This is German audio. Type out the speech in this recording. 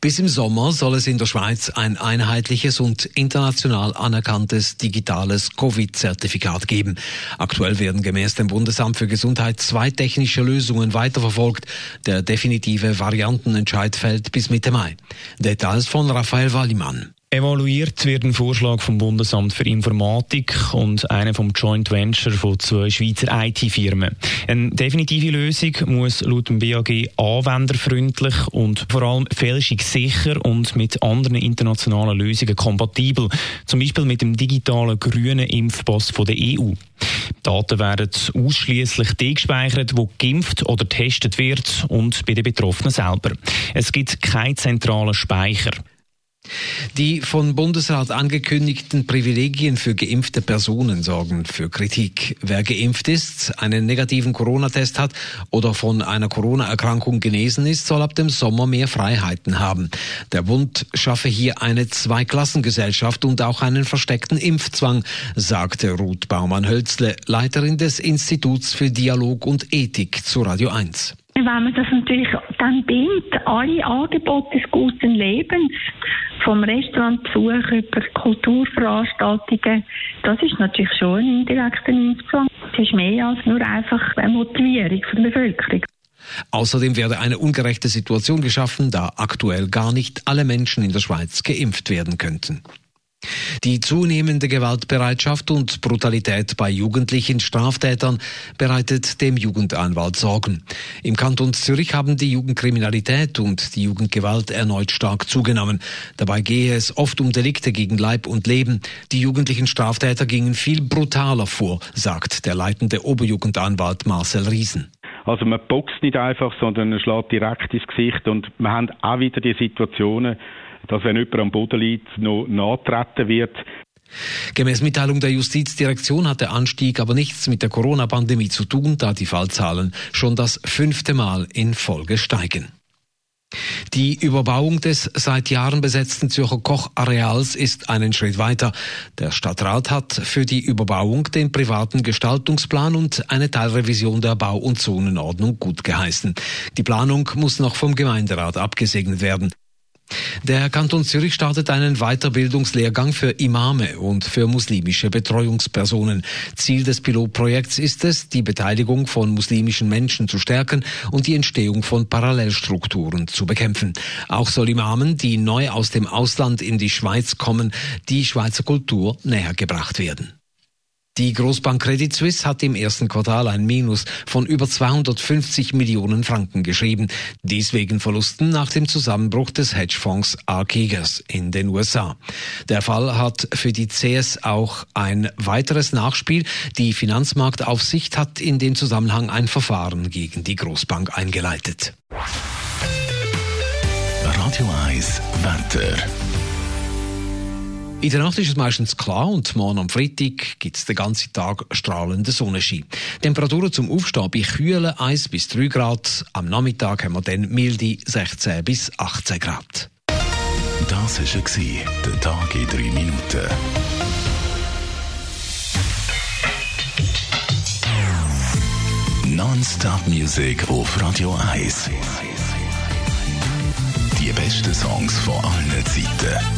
Bis im Sommer soll es in der Schweiz ein einheitliches und international anerkanntes digitales Covid-Zertifikat geben. Aktuell werden gemäß dem Bundesamt für Gesundheit zwei technische Lösungen weiterverfolgt. Der definitive Variantenentscheid fällt bis Mitte Mai. Details von Raphael Wallimann. Evaluiert wird ein Vorschlag vom Bundesamt für Informatik und einer vom Joint Venture von zwei Schweizer IT-Firmen. Eine definitive Lösung muss laut dem BAG anwenderfreundlich und vor allem fälschungssicher und mit anderen internationalen Lösungen kompatibel, zum Beispiel mit dem digitalen grünen Impfpass von der EU. Daten werden ausschließlich die gespeichert, wo geimpft oder getestet wird und bei den Betroffenen selber. Es gibt keinen zentralen Speicher. Die von Bundesrat angekündigten Privilegien für geimpfte Personen sorgen für Kritik. Wer geimpft ist, einen negativen Corona-Test hat oder von einer Corona-Erkrankung genesen ist, soll ab dem Sommer mehr Freiheiten haben. Der Bund schaffe hier eine Zweiklassengesellschaft und auch einen versteckten Impfzwang, sagte Ruth Baumann-Hölzle, Leiterin des Instituts für Dialog und Ethik zu Radio 1. Wenn man das natürlich dann bindet, alle Angebote des guten Lebens, vom Restaurantbesuch über Kulturveranstaltungen, das ist natürlich schon ein indirekter Impfzwang. Das ist mehr als nur einfach eine Motivierung für die Bevölkerung. Außerdem werde eine ungerechte Situation geschaffen, da aktuell gar nicht alle Menschen in der Schweiz geimpft werden könnten. Die zunehmende Gewaltbereitschaft und Brutalität bei jugendlichen Straftätern bereitet dem Jugendanwalt Sorgen. Im Kanton Zürich haben die Jugendkriminalität und die Jugendgewalt erneut stark zugenommen. Dabei gehe es oft um Delikte gegen Leib und Leben. Die jugendlichen Straftäter gingen viel brutaler vor, sagt der leitende Oberjugendanwalt Marcel Riesen. Also man boxt nicht einfach, sondern man schlägt direkt ins Gesicht und wir haben auch wieder die Situationen, dass wenn jemand am Boden liegt, noch nachtreten wird. Gemäß Mitteilung der Justizdirektion hat der Anstieg aber nichts mit der Corona-Pandemie zu tun, da die Fallzahlen schon das fünfte Mal in Folge steigen. Die Überbauung des seit Jahren besetzten Zürcher Kochareals ist einen Schritt weiter. Der Stadtrat hat für die Überbauung den privaten Gestaltungsplan und eine Teilrevision der Bau- und Zonenordnung gut geheißen. Die Planung muss noch vom Gemeinderat abgesegnet werden. Der Kanton Zürich startet einen Weiterbildungslehrgang für Imame und für muslimische Betreuungspersonen. Ziel des Pilotprojekts ist es, die Beteiligung von muslimischen Menschen zu stärken und die Entstehung von Parallelstrukturen zu bekämpfen. Auch soll Imamen, die neu aus dem Ausland in die Schweiz kommen, die Schweizer Kultur näher gebracht werden. Die Großbank Credit Suisse hat im ersten Quartal ein Minus von über 250 Millionen Franken geschrieben. Dies wegen Verlusten nach dem Zusammenbruch des Hedgefonds Archegos in den USA. Der Fall hat für die CS auch ein weiteres Nachspiel. Die Finanzmarktaufsicht hat in dem Zusammenhang ein Verfahren gegen die Großbank eingeleitet. Radio 1, Wetter. In der Nacht ist es meistens klar und morgen am Freitag gibt es den ganzen Tag strahlenden Sonnenschein. Temperaturen zum Aufstehen bei kühlen 1 bis 3 Grad. Am Nachmittag haben wir dann milde 16 bis 18 Grad. Das war der Tag in 3 Minuten. Non-Stop Music auf Radio 1. Die besten Songs von allen Zeiten